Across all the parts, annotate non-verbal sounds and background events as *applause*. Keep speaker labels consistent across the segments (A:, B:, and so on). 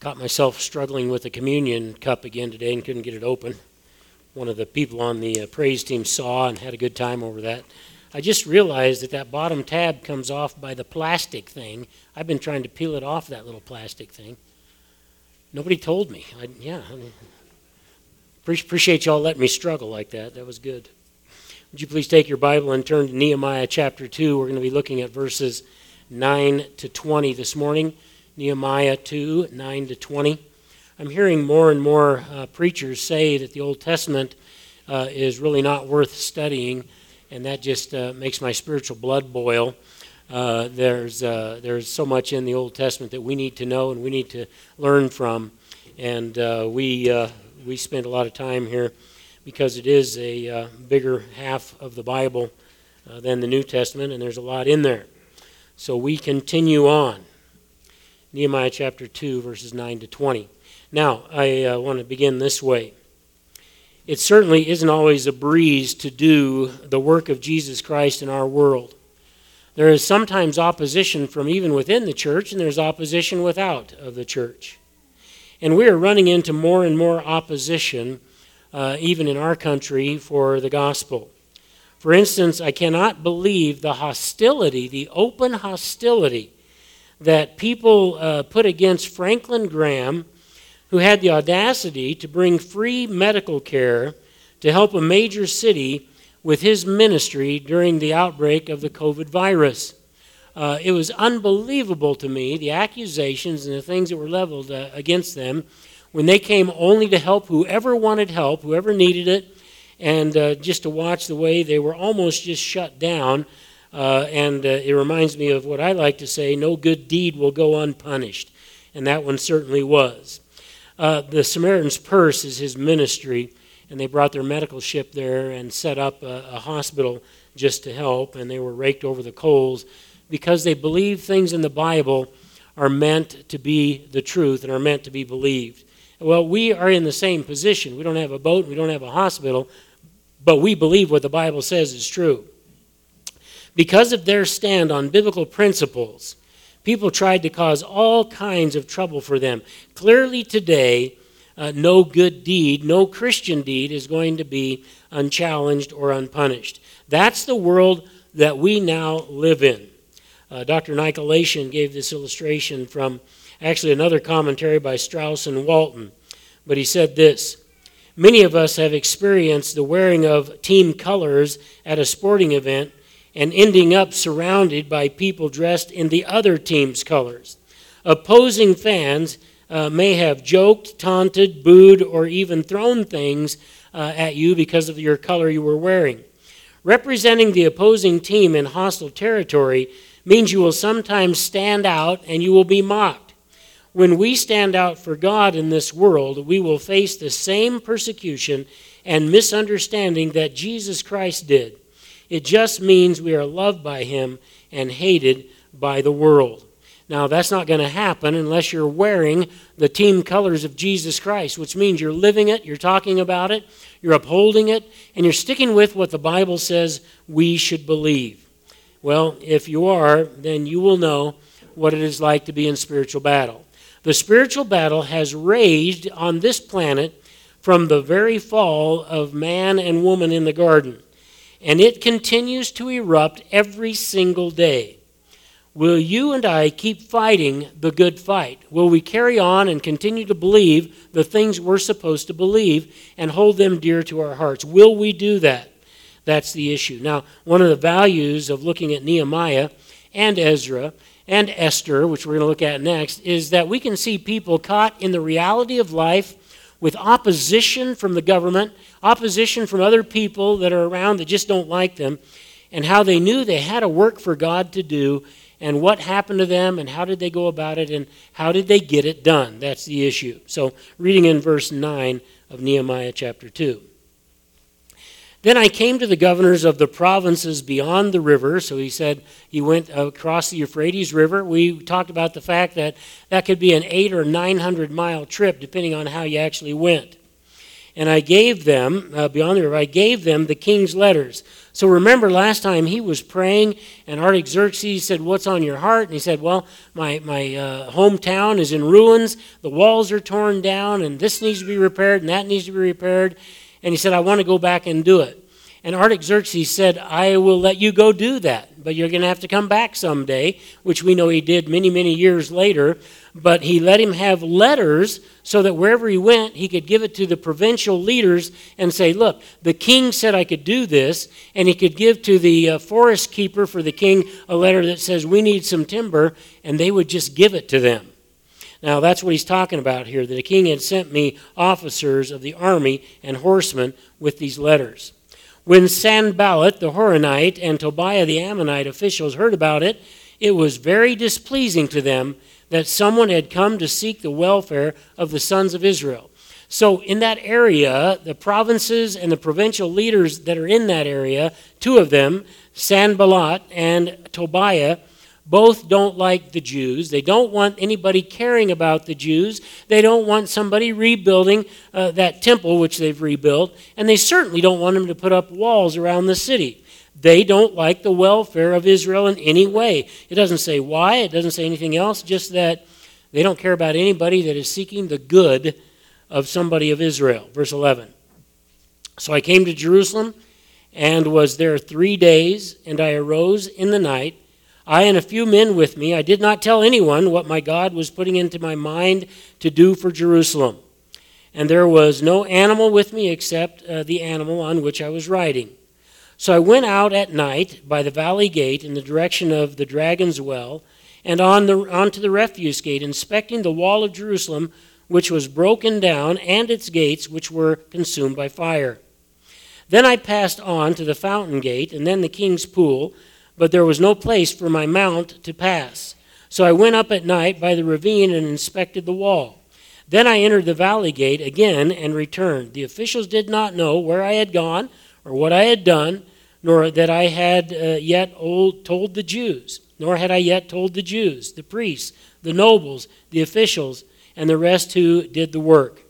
A: Caught myself struggling with the communion cup again today and couldn't get it open. One of the people on the uh, praise team saw and had a good time over that. I just realized that that bottom tab comes off by the plastic thing. I've been trying to peel it off that little plastic thing. Nobody told me. I, yeah, I mean, appreciate y'all letting me struggle like that. That was good. Would you please take your Bible and turn to Nehemiah chapter 2? We're going to be looking at verses 9 to 20 this morning. Nehemiah 2, 9 to 20. I'm hearing more and more uh, preachers say that the Old Testament uh, is really not worth studying, and that just uh, makes my spiritual blood boil. Uh, there's, uh, there's so much in the Old Testament that we need to know and we need to learn from, and uh, we, we spend a lot of time here because it is a bigger half of the Bible than the New Testament, and there's a lot in there. So we continue on. Nehemiah chapter 2, verses 9 to 20. Now, I uh, want to begin this way. It certainly isn't always a breeze to do the work of Jesus Christ in our world. There is sometimes opposition from even within the church, and there's opposition without of the church. And we are running into more and more opposition uh, even in our country, for the gospel. For instance, I cannot believe the hostility, the open hostility that people uh, put against Franklin Graham, who had the audacity to bring free medical care to help a major city with his ministry during the outbreak of the COVID virus. Uh, it was unbelievable to me, the accusations and the things that were leveled uh, against them when they came only to help whoever wanted help, whoever needed it, and uh, just to watch the way they were almost just shut down. Uh, and uh, it reminds me of what I like to say no good deed will go unpunished. And that one certainly was. Uh, the Samaritan's Purse is his ministry, and they brought their medical ship there and set up a, a hospital just to help, and they were raked over the coals because they believe things in the Bible are meant to be the truth and are meant to be believed. Well, we are in the same position. We don't have a boat, we don't have a hospital, but we believe what the Bible says is true. Because of their stand on biblical principles, people tried to cause all kinds of trouble for them. Clearly, today, uh, no good deed, no Christian deed is going to be unchallenged or unpunished. That's the world that we now live in. Uh, Dr. Nicolation gave this illustration from actually another commentary by Strauss and Walton. But he said this Many of us have experienced the wearing of team colors at a sporting event and ending up surrounded by people dressed in the other team's colors. Opposing fans uh, may have joked, taunted, booed, or even thrown things uh, at you because of your color you were wearing. Representing the opposing team in hostile territory means you will sometimes stand out and you will be mocked. When we stand out for God in this world, we will face the same persecution and misunderstanding that Jesus Christ did. It just means we are loved by Him and hated by the world. Now, that's not going to happen unless you're wearing the team colors of Jesus Christ, which means you're living it, you're talking about it, you're upholding it, and you're sticking with what the Bible says we should believe. Well, if you are, then you will know what it is like to be in spiritual battle. The spiritual battle has raged on this planet from the very fall of man and woman in the garden, and it continues to erupt every single day. Will you and I keep fighting the good fight? Will we carry on and continue to believe the things we're supposed to believe and hold them dear to our hearts? Will we do that? That's the issue. Now, one of the values of looking at Nehemiah and Ezra and Esther, which we're going to look at next, is that we can see people caught in the reality of life with opposition from the government, opposition from other people that are around that just don't like them, and how they knew they had a work for God to do, and what happened to them, and how did they go about it, and how did they get it done. That's the issue. So, reading in verse 9 of Nehemiah chapter 2. Then I came to the governors of the provinces beyond the river. So he said he went across the Euphrates River. We talked about the fact that that could be an eight or nine hundred mile trip, depending on how you actually went. And I gave them, uh, beyond the river, I gave them the king's letters. So remember last time he was praying, and Artaxerxes said, What's on your heart? And he said, Well, my, my uh, hometown is in ruins. The walls are torn down, and this needs to be repaired, and that needs to be repaired. And he said, I want to go back and do it. And Artaxerxes said, I will let you go do that, but you're going to have to come back someday, which we know he did many, many years later. But he let him have letters so that wherever he went, he could give it to the provincial leaders and say, Look, the king said I could do this. And he could give to the uh, forest keeper for the king a letter that says, We need some timber, and they would just give it to them. Now, that's what he's talking about here that the king had sent me officers of the army and horsemen with these letters. When Sanballat the Horonite and Tobiah the Ammonite officials heard about it, it was very displeasing to them that someone had come to seek the welfare of the sons of Israel. So, in that area, the provinces and the provincial leaders that are in that area, two of them, Sanballat and Tobiah, both don't like the Jews. They don't want anybody caring about the Jews. They don't want somebody rebuilding uh, that temple, which they've rebuilt. And they certainly don't want them to put up walls around the city. They don't like the welfare of Israel in any way. It doesn't say why, it doesn't say anything else, just that they don't care about anybody that is seeking the good of somebody of Israel. Verse 11. So I came to Jerusalem and was there three days, and I arose in the night I and a few men with me, I did not tell anyone what my God was putting into my mind to do for Jerusalem. And there was no animal with me except uh, the animal on which I was riding. So I went out at night by the valley gate in the direction of the dragon's well, and on the, onto the refuse gate, inspecting the wall of Jerusalem, which was broken down, and its gates, which were consumed by fire. Then I passed on to the fountain gate, and then the king's pool but there was no place for my mount to pass. So I went up at night by the ravine and inspected the wall. Then I entered the valley gate again and returned. The officials did not know where I had gone or what I had done, nor that I had uh, yet old, told the Jews, nor had I yet told the Jews, the priests, the nobles, the officials, and the rest who did the work.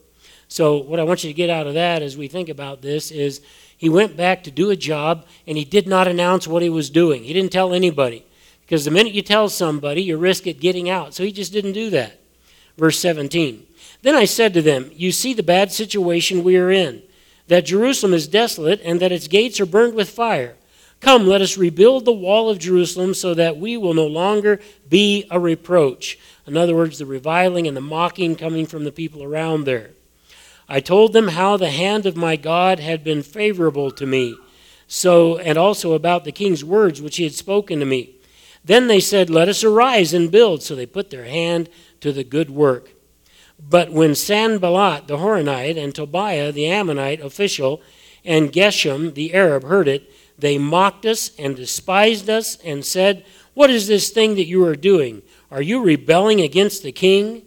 A: So, what I want you to get out of that as we think about this is he went back to do a job and he did not announce what he was doing. He didn't tell anybody. Because the minute you tell somebody, you risk it getting out. So he just didn't do that. Verse 17. Then I said to them, You see the bad situation we are in, that Jerusalem is desolate and that its gates are burned with fire. Come, let us rebuild the wall of Jerusalem so that we will no longer be a reproach. In other words, the reviling and the mocking coming from the people around there. I told them how the hand of my God had been favorable to me, so and also about the king's words which he had spoken to me. Then they said, "Let us arise and build." So they put their hand to the good work. But when Sanballat the Horonite and Tobiah the Ammonite official and Geshem the Arab heard it, they mocked us and despised us and said, "What is this thing that you are doing? Are you rebelling against the king?"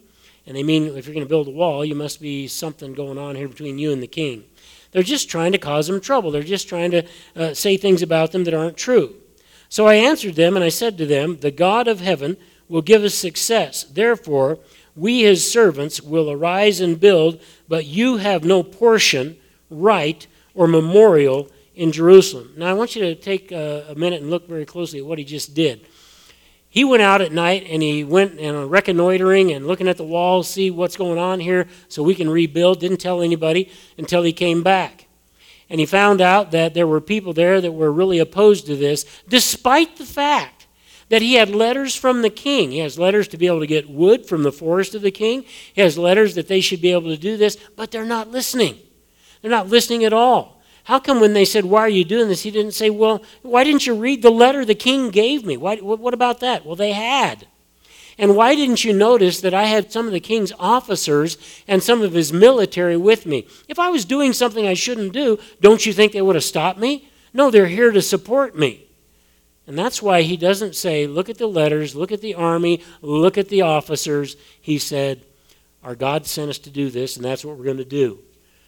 A: And they mean if you're going to build a wall, you must be something going on here between you and the king. They're just trying to cause them trouble. They're just trying to uh, say things about them that aren't true. So I answered them and I said to them, The God of heaven will give us success. Therefore, we, his servants, will arise and build, but you have no portion, right, or memorial in Jerusalem. Now, I want you to take a, a minute and look very closely at what he just did he went out at night and he went and reconnoitering and looking at the walls, see what's going on here so we can rebuild. Didn't tell anybody until he came back. And he found out that there were people there that were really opposed to this, despite the fact that he had letters from the king. He has letters to be able to get wood from the forest of the king. He has letters that they should be able to do this, but they're not listening. They're not listening at all. How come when they said, Why are you doing this? He didn't say, Well, why didn't you read the letter the king gave me? Why, what about that? Well, they had. And why didn't you notice that I had some of the king's officers and some of his military with me? If I was doing something I shouldn't do, don't you think they would have stopped me? No, they're here to support me. And that's why he doesn't say, Look at the letters, look at the army, look at the officers. He said, Our God sent us to do this, and that's what we're going to do.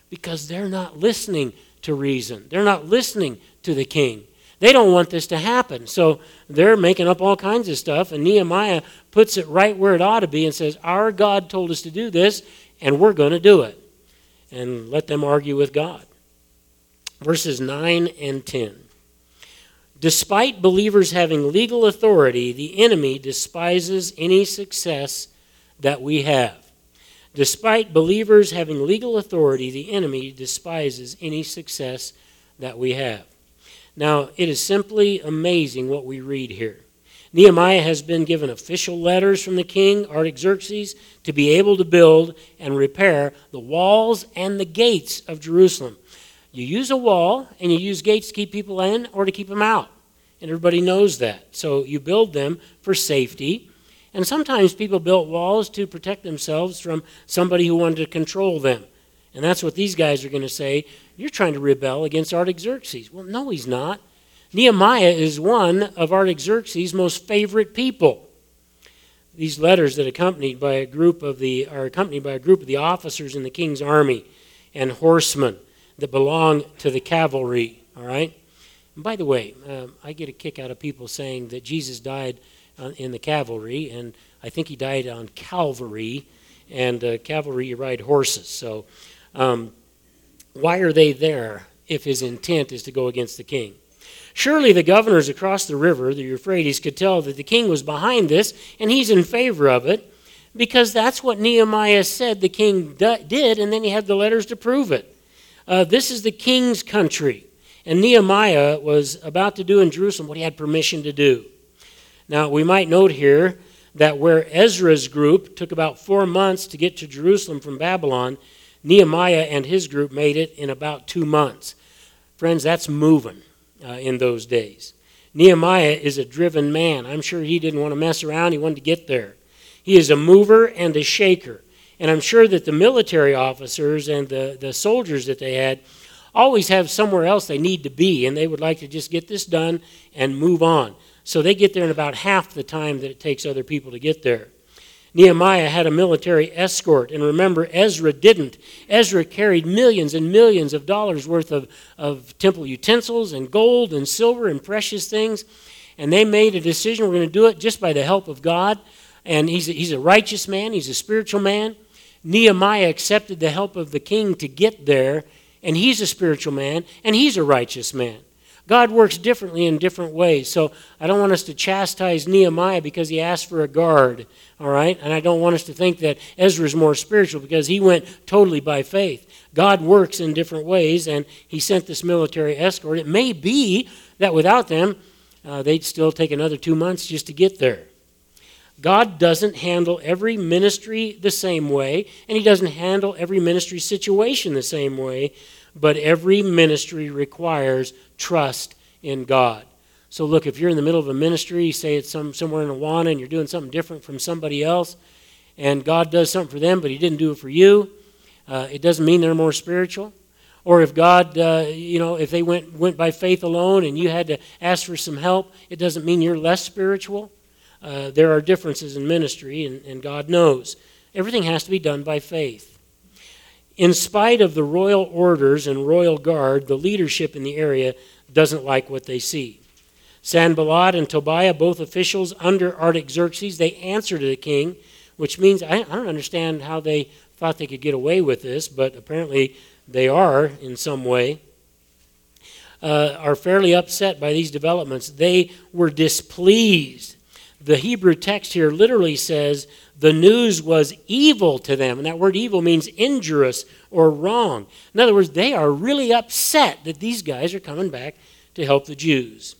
A: Because they're not listening to reason. They're not listening to the king. They don't want this to happen. So they're making up all kinds of stuff, and Nehemiah puts it right where it ought to be and says, Our God told us to do this, and we're going to do it. And let them argue with God. Verses 9 and 10. Despite believers having legal authority, the enemy despises any success that we have. Despite believers having legal authority, the enemy despises any success that we have. Now, it is simply amazing what we read here. Nehemiah has been given official letters from the king, Artaxerxes, to be able to build and repair the walls and the gates of Jerusalem. You use a wall and you use gates to keep people in or to keep them out. And everybody knows that. So you build them for safety. And sometimes people built walls to protect themselves from somebody who wanted to control them. And that's what these guys are going to say. You're trying to rebel against Artaxerxes. Well, no, he's not. Nehemiah is one of Artaxerxes' most favorite people. These letters that accompanied by a group of the are accompanied by a group of the officers in the king's army and horsemen that belong to the cavalry. All right. And by the way, um, I get a kick out of people saying that Jesus died in the cavalry, and I think he died on Calvary, and uh, cavalry you ride horses. So, um, why are they there if his intent is to go against the king? Surely the governors across the river, the Euphrates, could tell that the king was behind this and he's in favor of it because that's what Nehemiah said the king did, and then he had the letters to prove it. Uh, this is the king's country, and Nehemiah was about to do in Jerusalem what he had permission to do. Now, we might note here that where Ezra's group took about four months to get to Jerusalem from Babylon, Nehemiah and his group made it in about two months. Friends, that's moving uh, in those days. Nehemiah is a driven man. I'm sure he didn't want to mess around, he wanted to get there. He is a mover and a shaker. And I'm sure that the military officers and the, the soldiers that they had always have somewhere else they need to be, and they would like to just get this done and move on. So they get there in about half the time that it takes other people to get there. Nehemiah had a military escort, and remember, Ezra didn't. Ezra carried millions and millions of dollars worth of, of temple utensils and gold and silver and precious things, and they made a decision we're going to do it just by the help of God. And he's a, he's a righteous man, he's a spiritual man. Nehemiah accepted the help of the king to get there, and he's a spiritual man, and he's a righteous man. God works differently in different ways. So I don't want us to chastise Nehemiah because he asked for a guard, all right? And I don't want us to think that Ezra is more spiritual because he went totally by faith. God works in different ways, and he sent this military escort. It may be that without them, uh, they'd still take another two months just to get there. God doesn't handle every ministry the same way, and He doesn't handle every ministry situation the same way, but every ministry requires trust in God. So, look, if you're in the middle of a ministry, say it's some, somewhere in Awana, and you're doing something different from somebody else, and God does something for them, but He didn't do it for you, uh, it doesn't mean they're more spiritual. Or if God, uh, you know, if they went, went by faith alone and you had to ask for some help, it doesn't mean you're less spiritual. Uh, there are differences in ministry, and, and God knows. Everything has to be done by faith. In spite of the royal orders and royal guard, the leadership in the area doesn't like what they see. Sanballat and Tobiah, both officials under Artaxerxes, they answer to the king, which means I, I don't understand how they thought they could get away with this, but apparently they are in some way. Uh, are fairly upset by these developments. They were displeased. The Hebrew text here literally says the news was evil to them. And that word evil means injurious or wrong. In other words, they are really upset that these guys are coming back to help the Jews.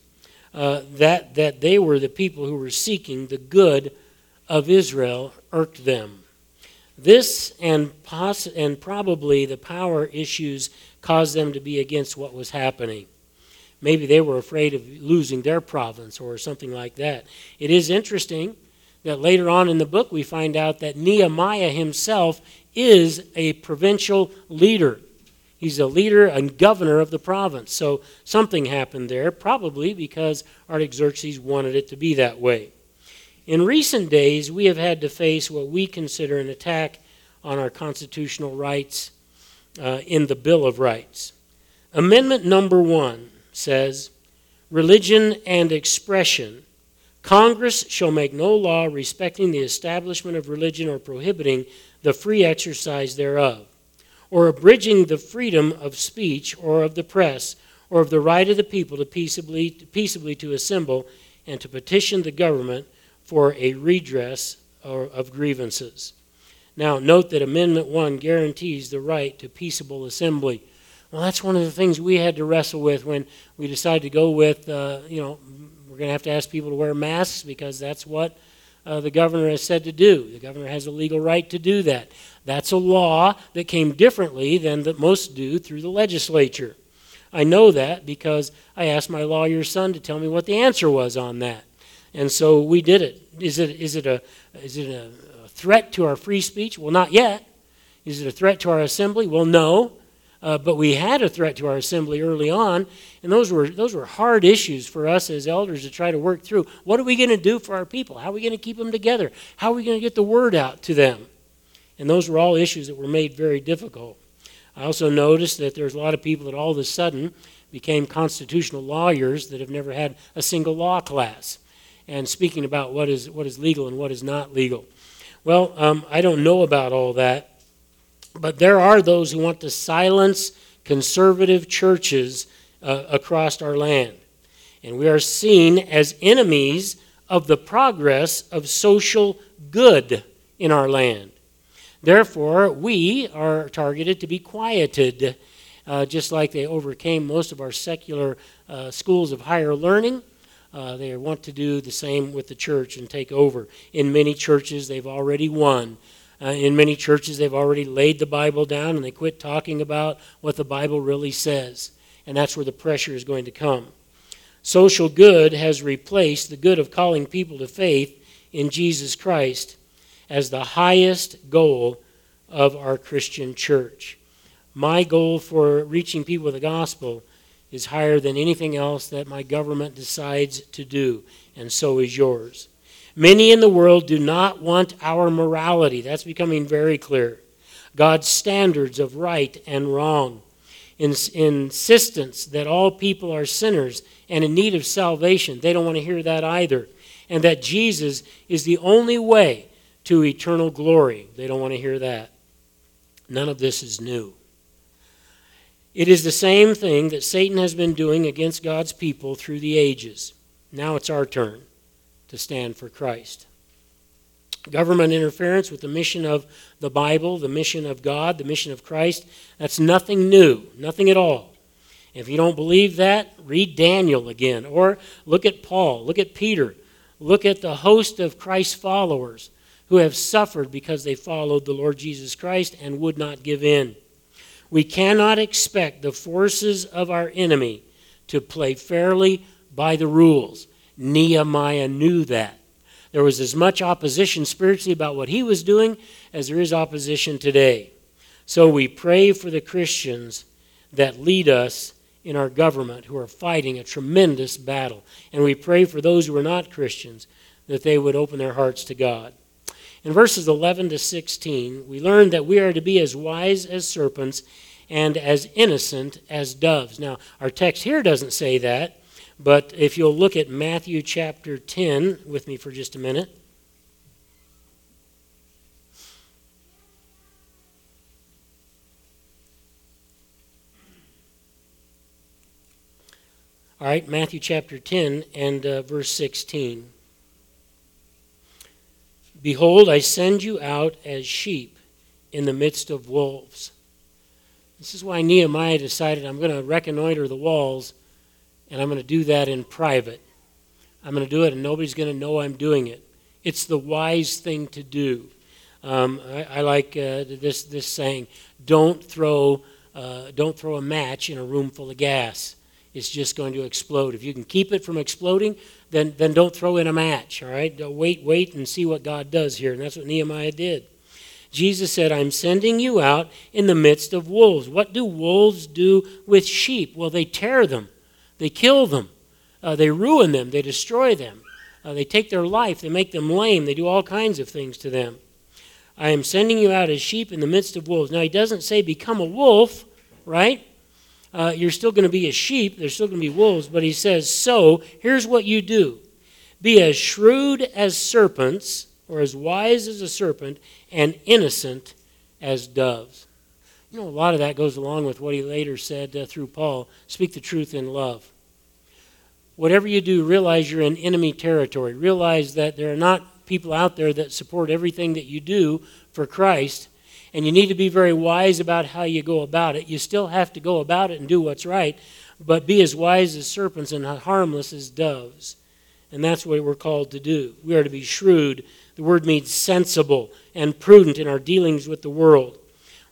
A: Uh, that, that they were the people who were seeking the good of Israel irked them. This and, poss- and probably the power issues caused them to be against what was happening. Maybe they were afraid of losing their province or something like that. It is interesting that later on in the book we find out that Nehemiah himself is a provincial leader. He's a leader and governor of the province. So something happened there, probably because Artaxerxes wanted it to be that way. In recent days, we have had to face what we consider an attack on our constitutional rights uh, in the Bill of Rights. Amendment number one says religion and expression Congress shall make no law respecting the establishment of religion or prohibiting the free exercise thereof, or abridging the freedom of speech or of the press, or of the right of the people to peaceably, peaceably to assemble and to petition the government for a redress of grievances. Now, note that Amendment 1 guarantees the right to peaceable assembly. Well, that's one of the things we had to wrestle with when we decided to go with, uh, you know, we're going to have to ask people to wear masks because that's what uh, the governor has said to do. The governor has a legal right to do that. That's a law that came differently than that most do through the legislature. I know that because I asked my lawyer son to tell me what the answer was on that. And so we did it. Is it, is it, a, is it a, a threat to our free speech? Well, not yet. Is it a threat to our assembly? Well, no. Uh, but we had a threat to our assembly early on, and those were, those were hard issues for us as elders to try to work through. What are we going to do for our people? How are we going to keep them together? How are we going to get the word out to them? And those were all issues that were made very difficult. I also noticed that there's a lot of people that all of a sudden became constitutional lawyers that have never had a single law class and speaking about what is, what is legal and what is not legal. Well, um, I don't know about all that, but there are those who want to silence conservative churches uh, across our land. And we are seen as enemies of the progress of social good in our land. Therefore, we are targeted to be quieted, uh, just like they overcame most of our secular uh, schools of higher learning. Uh, they want to do the same with the church and take over. In many churches, they've already won. Uh, in many churches, they've already laid the Bible down and they quit talking about what the Bible really says. And that's where the pressure is going to come. Social good has replaced the good of calling people to faith in Jesus Christ as the highest goal of our Christian church. My goal for reaching people with the gospel is higher than anything else that my government decides to do, and so is yours. Many in the world do not want our morality. That's becoming very clear. God's standards of right and wrong. Ins- insistence that all people are sinners and in need of salvation. They don't want to hear that either. And that Jesus is the only way to eternal glory. They don't want to hear that. None of this is new. It is the same thing that Satan has been doing against God's people through the ages. Now it's our turn to stand for Christ. Government interference with the mission of the Bible, the mission of God, the mission of Christ, that's nothing new, nothing at all. If you don't believe that, read Daniel again, or look at Paul, look at Peter, look at the host of Christ's followers who have suffered because they followed the Lord Jesus Christ and would not give in. We cannot expect the forces of our enemy to play fairly by the rules. Nehemiah knew that. There was as much opposition spiritually about what he was doing as there is opposition today. So we pray for the Christians that lead us in our government who are fighting a tremendous battle. And we pray for those who are not Christians that they would open their hearts to God. In verses 11 to 16, we learn that we are to be as wise as serpents and as innocent as doves. Now, our text here doesn't say that, but if you'll look at Matthew chapter 10 with me for just a minute. All right, Matthew chapter 10 and uh, verse 16. Behold, I send you out as sheep in the midst of wolves. This is why Nehemiah decided I'm going to reconnoiter the walls, and I'm going to do that in private. I'm going to do it, and nobody's going to know I'm doing it. It's the wise thing to do. Um, I, I, like uh, this this saying: "Don't throw uh, don't throw a match in a room full of gas. It's just going to explode. If you can keep it from exploding, then, then don't throw in a match, all right? Wait, wait and see what God does here. And that's what Nehemiah did. Jesus said, I'm sending you out in the midst of wolves. What do wolves do with sheep? Well, they tear them, they kill them, uh, they ruin them, they destroy them, uh, they take their life, they make them lame, they do all kinds of things to them. I am sending you out as sheep in the midst of wolves. Now, he doesn't say become a wolf, right? uh, you're still going to be a sheep, there's still going to be wolves, but he says, So, here's what you do be as shrewd as serpents, or as wise as a serpent, and innocent as doves. You know, a lot of that goes along with what he later said uh, through Paul speak the truth in love. Whatever you do, realize you're in enemy territory. Realize that there are not people out there that support everything that you do for Christ, and you need to be very wise about how you go about it. You still have to go about it and do what's right, but be as wise as serpents and harmless as doves. And that's what we're called to do. We are to be shrewd. The word means sensible and prudent in our dealings with the world.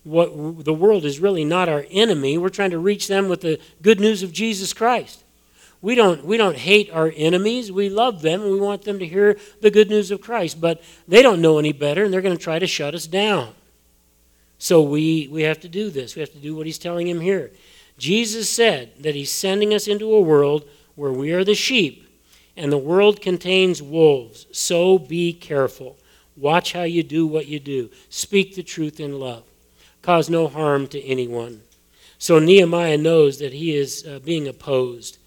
A: What the world is really not our enemy. We're trying to reach them with the good news of Jesus Christ. We don't, we don't hate our enemies. We love them and we want them to hear the good news of Christ. But they don't know any better and they're going to try to shut us down. So we, we have to do this. We have to do what he's telling him here. Jesus said that he's sending us into a world where we are the sheep and the world contains wolves. So be careful. Watch how you do what you do. Speak the truth in love. Cause no harm to anyone. So Nehemiah knows that he is uh, being opposed,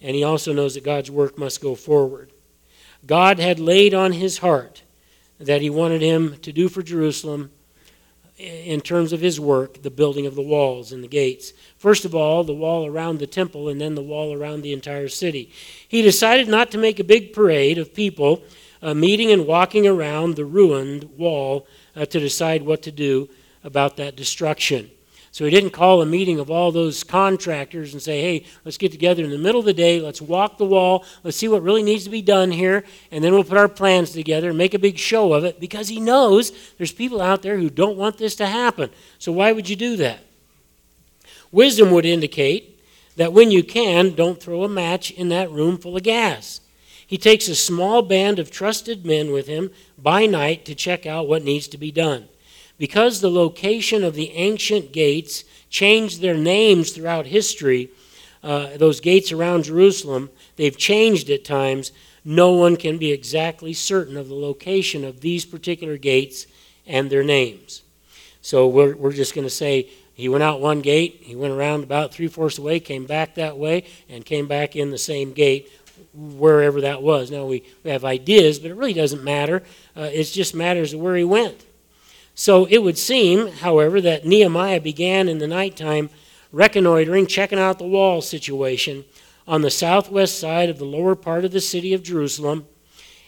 A: and he also knows that God's work must go forward. God had laid on his heart that he wanted him to do for Jerusalem in terms of his work, the building of the walls and the gates. First of all, the wall around the temple, and then the wall around the entire city. He decided not to make a big parade of people uh, meeting and walking around the ruined wall uh, to decide what to do about that destruction. So he didn't call a meeting of all those contractors and say, hey, let's get together in the middle of the day, let's walk the wall, let's see what really needs to be done here, and then we'll put our plans together and make a big show of it because he knows there's people out there who don't want this to happen. So why would you do that? Wisdom would indicate that when you can, don't throw a match in that room full of gas. He takes a small band of trusted men with him by night to check out what needs to be done. Because the location of the ancient gates changed their names throughout history, uh, those gates around Jerusalem, they've changed at times. No one can be exactly certain of the location of these particular gates and their names. So we're, we're just going to say he went out one gate, he went around about three fourths away, came back that way, and came back in the same gate, wherever that was. Now we, we have ideas, but it really doesn't matter. Uh, it just matters where he went. So it would seem, however, that Nehemiah began in the nighttime reconnoitering, checking out the wall situation on the southwest side of the lower part of the city of Jerusalem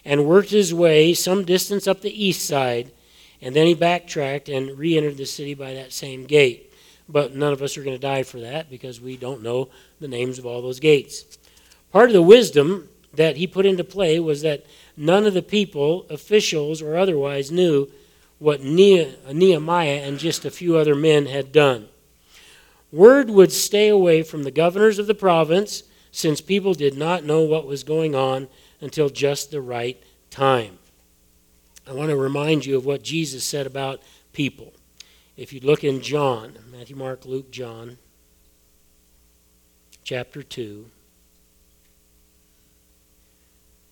A: and worked his way some distance up the east side. And then he backtracked and re entered the city by that same gate. But none of us are going to die for that because we don't know the names of all those gates. Part of the wisdom that he put into play was that none of the people, officials or otherwise, knew what Nehemiah and just a few other men had done. Word would stay away from the governors of the province since people did not know what was going on until just the right time. I want to remind you of what Jesus said about people. If you look in John, Matthew, Mark, Luke, John, chapter 2,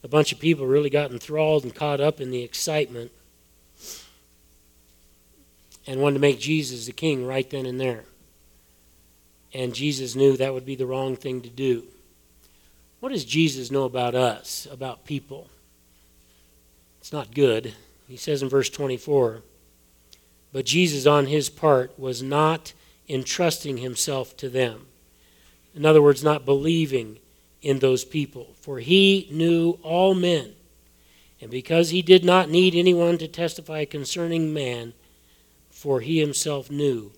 A: a bunch of people really got enthralled and caught up in the excitement and wanted to make Jesus the king right then and there. And Jesus knew that would be the wrong thing to do. What does Jesus know about us, about people? It's not good. He says in verse 24, but Jesus, on his part, was not entrusting himself to them. In other words, not believing in those people. For he knew all men. And because he did not need anyone to testify concerning man, for he himself knew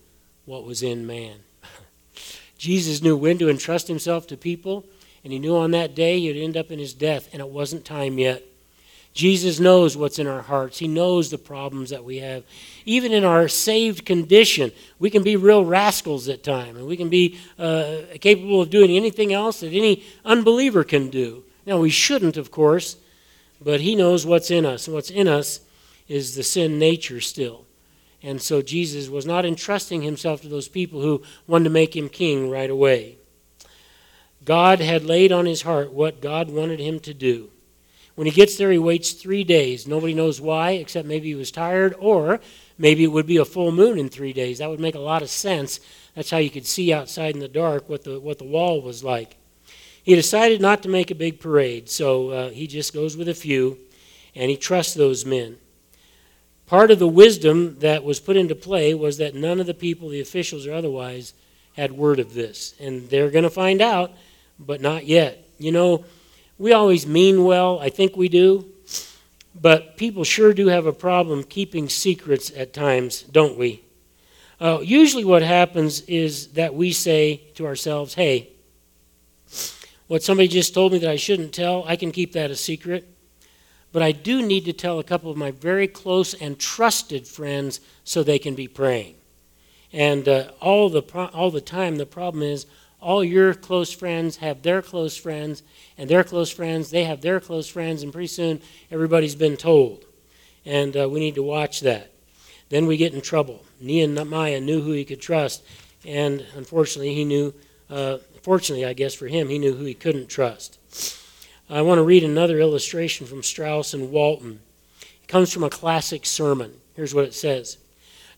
A: what was in man. *laughs* Jesus knew when to entrust himself to people, and he knew on that day he'd end up in his death, and it wasn't time yet. Jesus knows what's in our hearts. He knows the problems that we have. Even in our saved condition, we can be real rascals at times, and we can be uh, capable of doing anything else that any unbeliever can do. Now, we shouldn't, of course, but He knows what's in us, and what's in us is the sin nature still. And so Jesus was not entrusting himself to those people who wanted to make him king right away. God had laid on his heart what God wanted him to do. When he gets there, he waits three days. Nobody knows why, except maybe he was tired, or maybe it would be a full moon in three days. That would make a lot of sense. That's how you could see outside in the dark what the, what the wall was like. He decided not to make a big parade, so uh, he just goes with a few, and he trusts those men. Part of the wisdom that was put into play was that none of the people, the officials or otherwise, had word of this. And they're going to find out, but not yet. You know, we always mean well, I think we do, but people sure do have a problem keeping secrets at times, don't we? Uh, usually, what happens is that we say to ourselves, hey, what somebody just told me that I shouldn't tell, I can keep that a secret. But I do need to tell a couple of my very close and trusted friends so they can be praying. And uh, all, the pro- all the time, the problem is all your close friends have their close friends, and their close friends, they have their close friends, and pretty soon everybody's been told. And uh, we need to watch that. Then we get in trouble. Nehemiah knew who he could trust, and unfortunately, he knew, uh, fortunately, I guess for him, he knew who he couldn't trust. I want to read another illustration from Strauss and Walton. It comes from a classic sermon. Here's what it says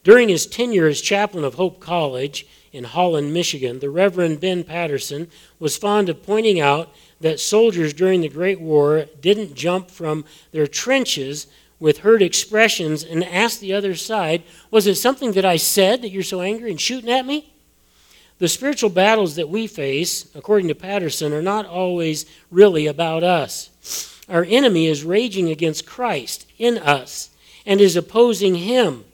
A: During his tenure as chaplain of Hope College in Holland, Michigan, the Reverend Ben Patterson was fond of pointing out that soldiers during the Great War didn't jump from their trenches with hurt expressions and ask the other side, Was it something that I said that you're so angry and shooting at me? The spiritual battles that we face, according to Patterson, are not always really about us. Our enemy is raging against Christ in us and is opposing him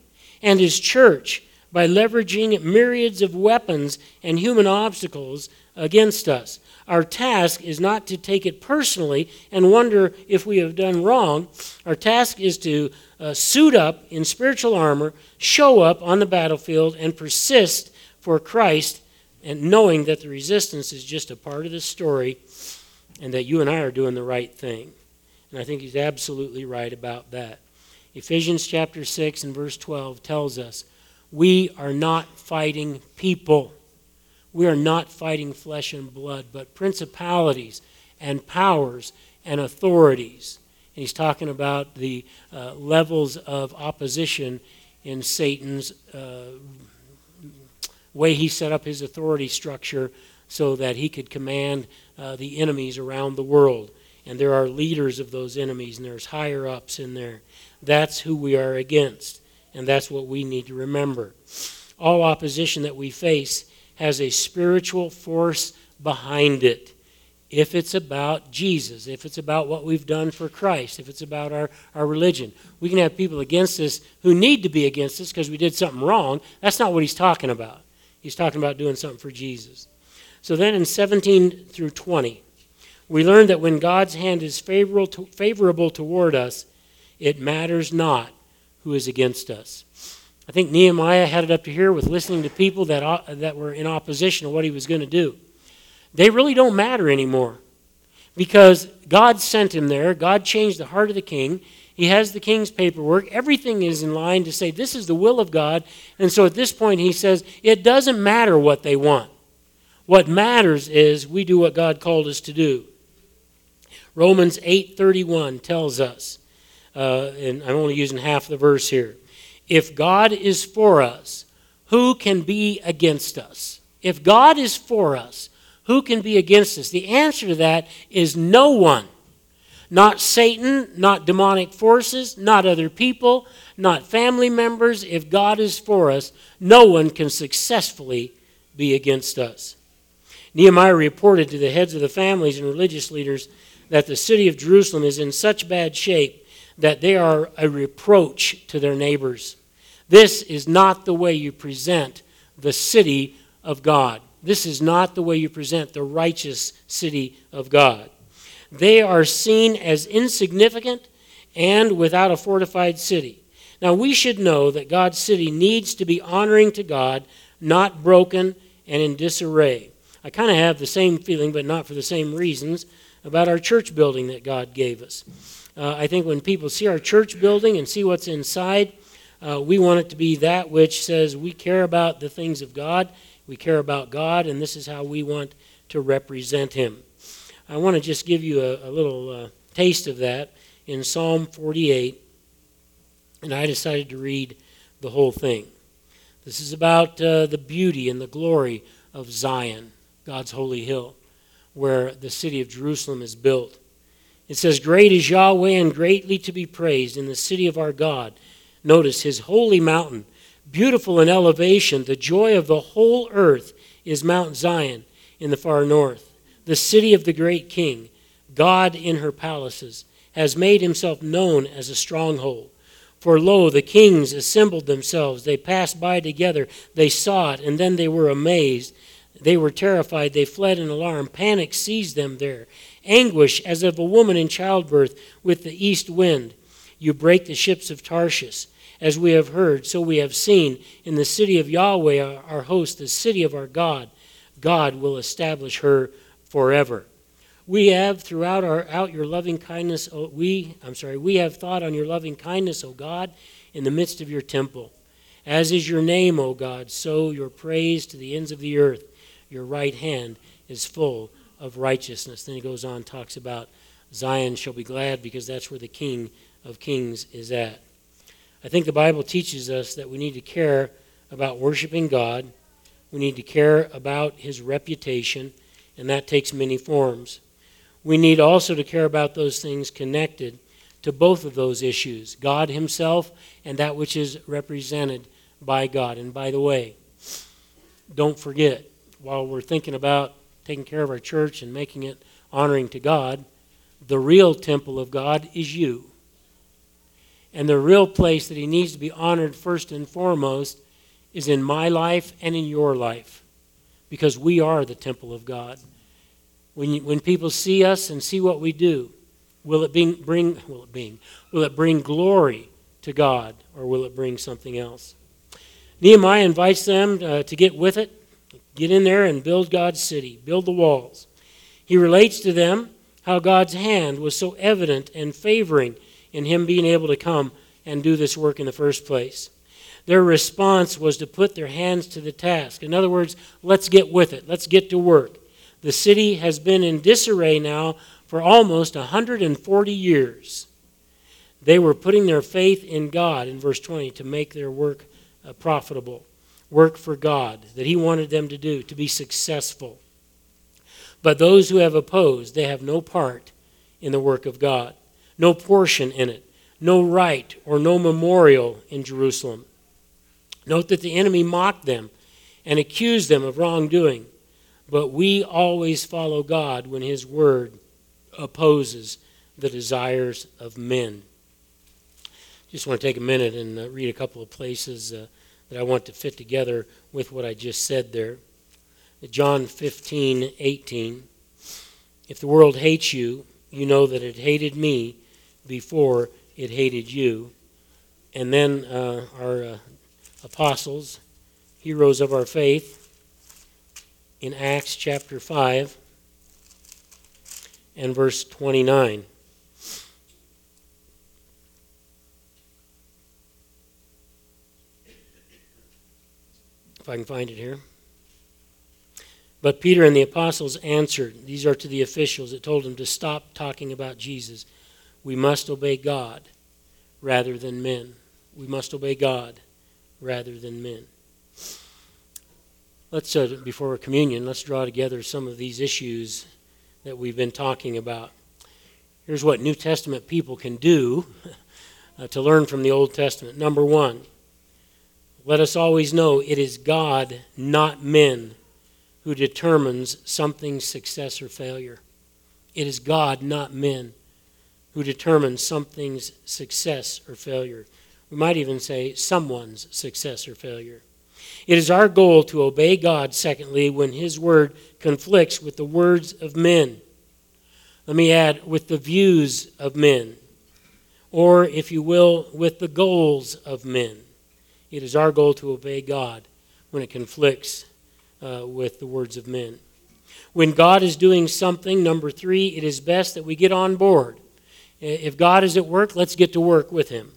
A: and his church by leveraging myriads of weapons and human obstacles against us. Our task is not to take it personally and wonder if we have done wrong. Our task is to uh, suit up in spiritual armor, show up on the battlefield, and persist for Christ and knowing that the resistance is just a part of the story and that you and I are doing the right thing. And I think he's absolutely right about that. Ephesians chapter 6 and verse 12 tells us we are not fighting people. We are not fighting flesh and blood, but principalities and powers and authorities. And he's talking about the uh, levels of opposition in Satan's uh, way he set up his authority structure so that he could command uh, the enemies around the world. And there are leaders of those enemies, and there's higher ups in there. That's who we are against, and that's what we need to remember. All opposition that we face has a spiritual force behind it. If it's about Jesus, if it's about what we've done for Christ, if it's about our, our religion, we can have people against us who need to be against us because we did something wrong. That's not what he's talking about. He's talking about doing something for Jesus. So then in 17 through 20, we learn that when God's hand is favorable, to, favorable toward us, it matters not who is against us. I think Nehemiah had it up to here with listening to people that, uh, that were in opposition to what he was going to do. They really don't matter anymore because God sent him there. God changed the heart of the king. He has the king's paperwork. Everything is in line to say this is the will of God. And so at this point, he says it doesn't matter what they want. What matters is we do what God called us to do. Romans 8:31 tells us, uh, and I'm only using half the verse here. If God is for us, who can be against us? If God is for us, who can be against us? The answer to that is no one. Not Satan, not demonic forces, not other people, not family members. If God is for us, no one can successfully be against us. Nehemiah reported to the heads of the families and religious leaders that the city of Jerusalem is in such bad shape that they are a reproach to their neighbors. This is not the way you present the city of God. This is not the way you present the righteous city of God. They are seen as insignificant and without a fortified city. Now, we should know that God's city needs to be honoring to God, not broken and in disarray. I kind of have the same feeling, but not for the same reasons, about our church building that God gave us. Uh, I think when people see our church building and see what's inside, uh, we want it to be that which says we care about the things of God, we care about God, and this is how we want to represent Him. I want to just give you a, a little uh, taste of that in Psalm 48, and I decided to read the whole thing. This is about uh, the beauty and the glory of Zion, God's holy hill, where the city of Jerusalem is built. It says, Great is Yahweh and greatly to be praised in the city of our God, Notice his holy mountain, beautiful in elevation, the joy of the whole earth is Mount Zion in the far north, the city of the great king. God in her palaces has made himself known as a stronghold. For lo, the kings assembled themselves. They passed by together. They saw it, and then they were amazed. They were terrified. They fled in alarm. Panic seized them there. Anguish as of a woman in childbirth with the east wind. You break the ships of Tarshish. As we have heard, so we have seen in the city of Yahweh, our host, the city of our God. God will establish her forever. We have throughout our out your loving kindness, o, we I'm sorry, we have thought on your loving kindness, O God, in the midst of your temple. As is your name, O God, so your praise to the ends of the earth. Your right hand is full of righteousness. Then he goes on, talks about Zion shall be glad because that's where the King of Kings is at. I think the Bible teaches us that we need to care about worshiping God. We need to care about his reputation, and that takes many forms. We need also to care about those things connected to both of those issues God Himself and that which is represented by God. And by the way, don't forget, while we're thinking about taking care of our church and making it honoring to God, the real temple of God is you. And the real place that He needs to be honored first and foremost is in my life and in your life because we are the temple of God. When, you, when people see us and see what we do, will it bring, bring will it bring will it bring glory to God or will it bring something else? Nehemiah invites them uh, to get with it, get in there and build God's city, build the walls. He relates to them how God's hand was so evident and favoring in him being able to come and do this work in the first place. Their response was to put their hands to the task. In other words, let's get with it. Let's get to work. The city has been in disarray now for almost 140 years. They were putting their faith in God, in verse 20, to make their work uh, profitable, work for God, that He wanted them to do, to be successful. But those who have opposed, they have no part in the work of God, no portion in it, no right or no memorial in Jerusalem. Note that the enemy mocked them and accused them of wrongdoing. But we always follow God when His Word opposes the desires of men. Just want to take a minute and uh, read a couple of places uh, that I want to fit together with what I just said there. John 15, 18. If the world hates you, you know that it hated me before it hated you. And then uh, our uh, apostles, heroes of our faith, in Acts chapter 5 and verse 29. If I can find it here. But Peter and the apostles answered, these are to the officials that told them to stop talking about Jesus. We must obey God rather than men. We must obey God rather than men let's, uh, before communion, let's draw together some of these issues that we've been talking about. Here's what New Testament people can do *laughs* uh, to learn from the Old Testament. Number one, let us always know it is God, not men, who determines something's success or failure. It is God, not men, who determines something's success or failure. We might even say someone's success or failure. It is our goal to obey God, secondly, when His word conflicts with the words of men. Let me add, with the views of men, or, if you will, with the goals of men. It is our goal to obey God when it conflicts uh, with the words of men. When God is doing something, number three, it is best that we get on board. If God is at work, let's get to work with Him.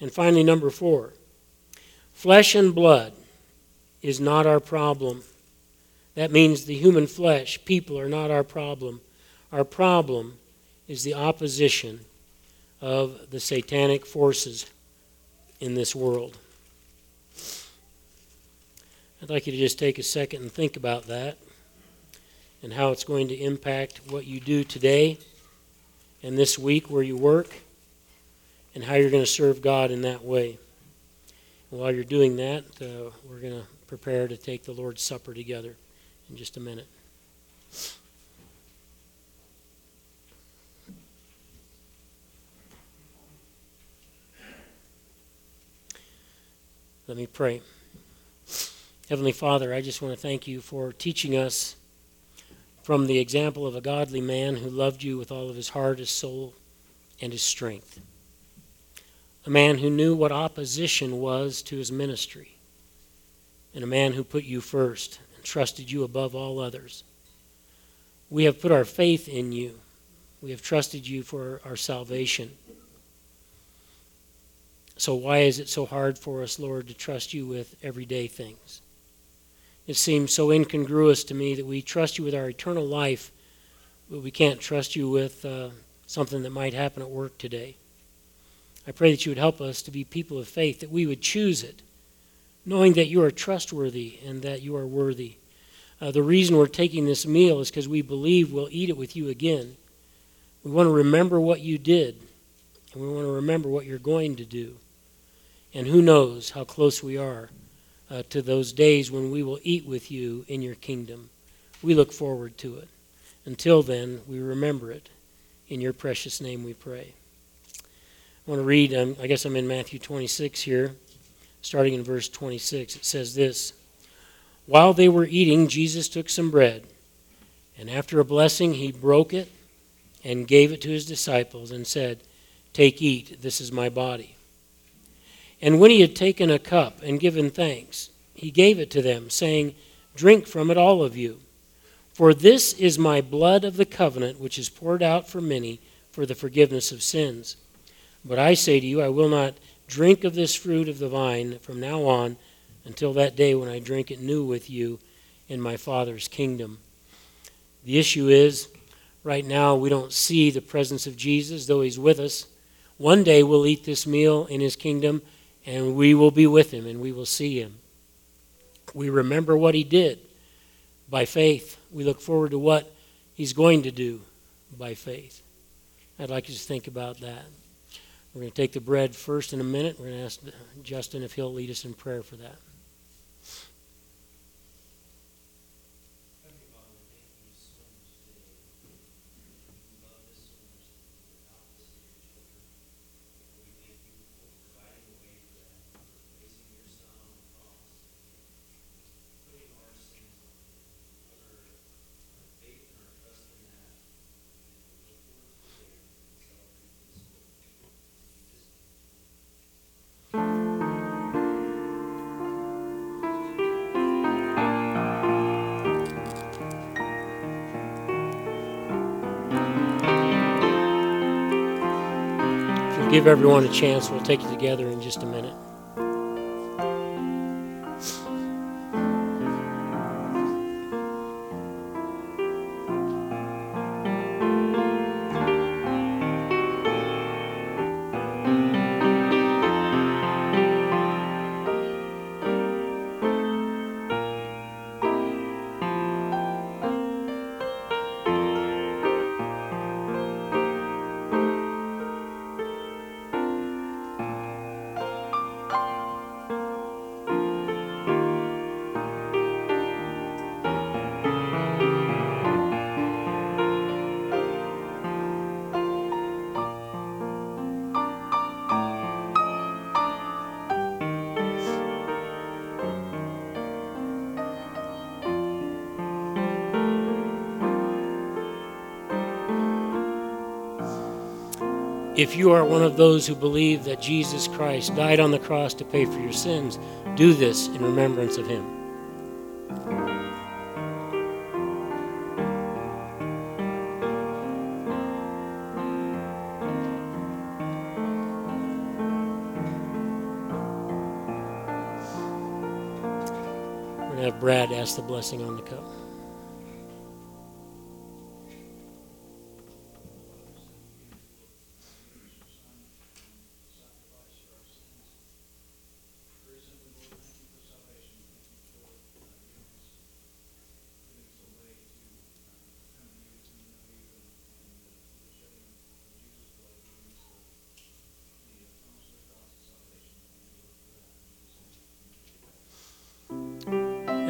A: And finally, number four, flesh and blood is not our problem. That means the human flesh, people, are not our problem. Our problem is the opposition of the satanic forces in this world. I'd like you to just take a second and think about that and how it's going to impact what you do today and this week where you work and how you're going to serve God in that way. And While you're doing that, uh, we're going to prepare to take the Lord's Supper together in just a minute. Let me pray. Heavenly Father, I just want to thank you for teaching us from the example of a godly man who loved you with all of his heart, his soul, and his strength. A man who knew what opposition was to his ministry, and a man who put you first and trusted you above all others. We have put our faith in you. We have trusted you for our salvation. So, why is it so hard for us, Lord, to trust you with everyday things? It seems so incongruous to me that we trust you with our eternal life, but we can't trust you with uh, something that might happen at work today. I pray that you would help us to be people of faith, that we would choose it, knowing that you are trustworthy and that you are worthy. Uh, the reason we're taking this meal is because we believe we'll eat it with you again. We want to remember what you did, and we want to remember what you're going to do. And who knows how close we are uh, to those days when we will eat with you in your kingdom. We look forward to it. Until then, we remember it. In your precious name we pray. I want to read, um, I guess I'm in Matthew 26 here, starting in verse 26. It says this While they were eating, Jesus took some bread, and after a blessing, he broke it and gave it to his disciples and said, Take, eat, this is my body. And when he had taken a cup and given thanks, he gave it to them, saying, Drink from it, all of you. For this is my blood of the covenant, which is poured out for many for the forgiveness of sins. But I say to you, I will not drink of this fruit of the vine from now on until that day when I drink it new with you in my Father's kingdom. The issue is, right now we don't see the presence of Jesus, though he's with us. One day we'll eat this meal in his kingdom and we will be with him and we will see him. We remember what he did by faith. We look forward to what he's going to do by faith. I'd like you to think about that. We're going to take the bread first in a minute. We're going to ask Justin if he'll lead us in prayer for that. Give everyone a chance. We'll take it together in just a minute. If you are one of those who believe that Jesus Christ died on the cross to pay for your sins, do this in remembrance of him. We're going to have Brad ask the blessing on the cup.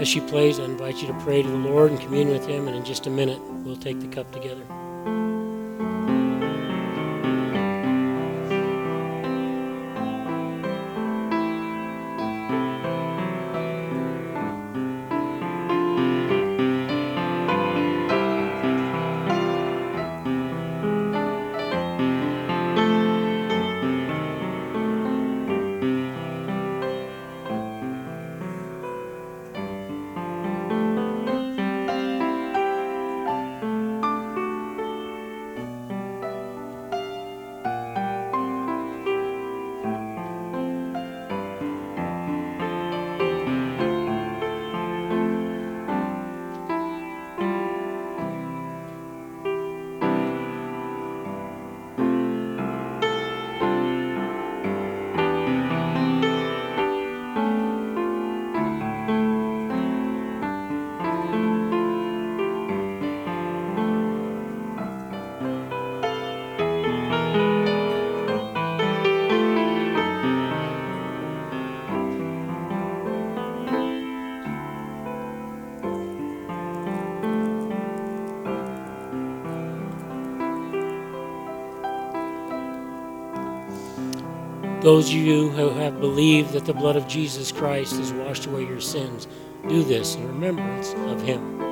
A: As she plays, I invite you to pray to the Lord and commune with Him, and in just a minute, we'll take the cup together. Those of you who have believed that the blood of Jesus Christ has washed away your sins, do this in remembrance of Him.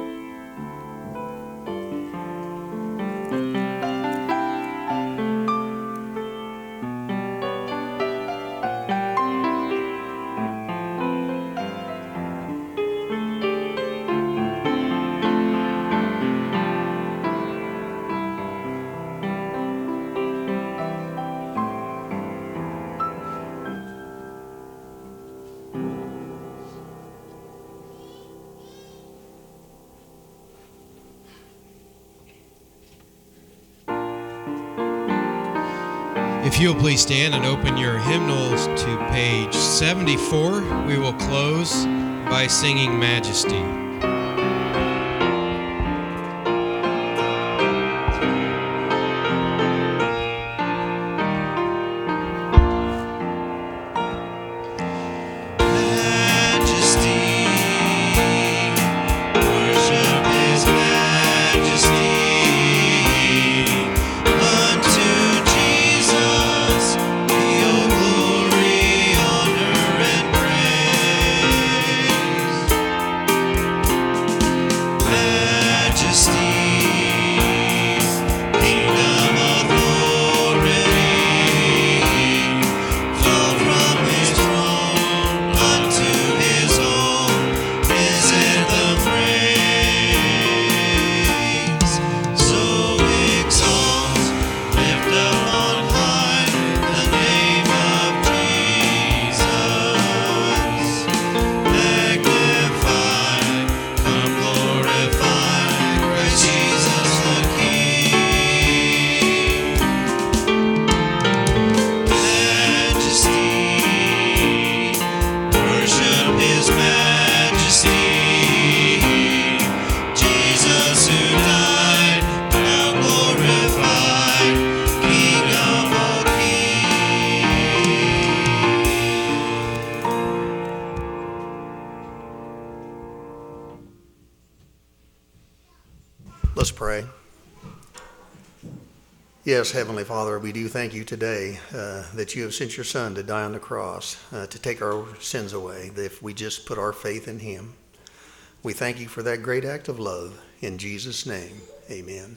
B: If you'll please stand and open your hymnals to page 74, we will close by singing Majesty.
C: Yes, Heavenly Father, we do thank you today uh, that you have sent your Son to die on the cross uh, to take our sins away, if we just put our faith in him. We thank you for that great act of love. In Jesus' name, amen.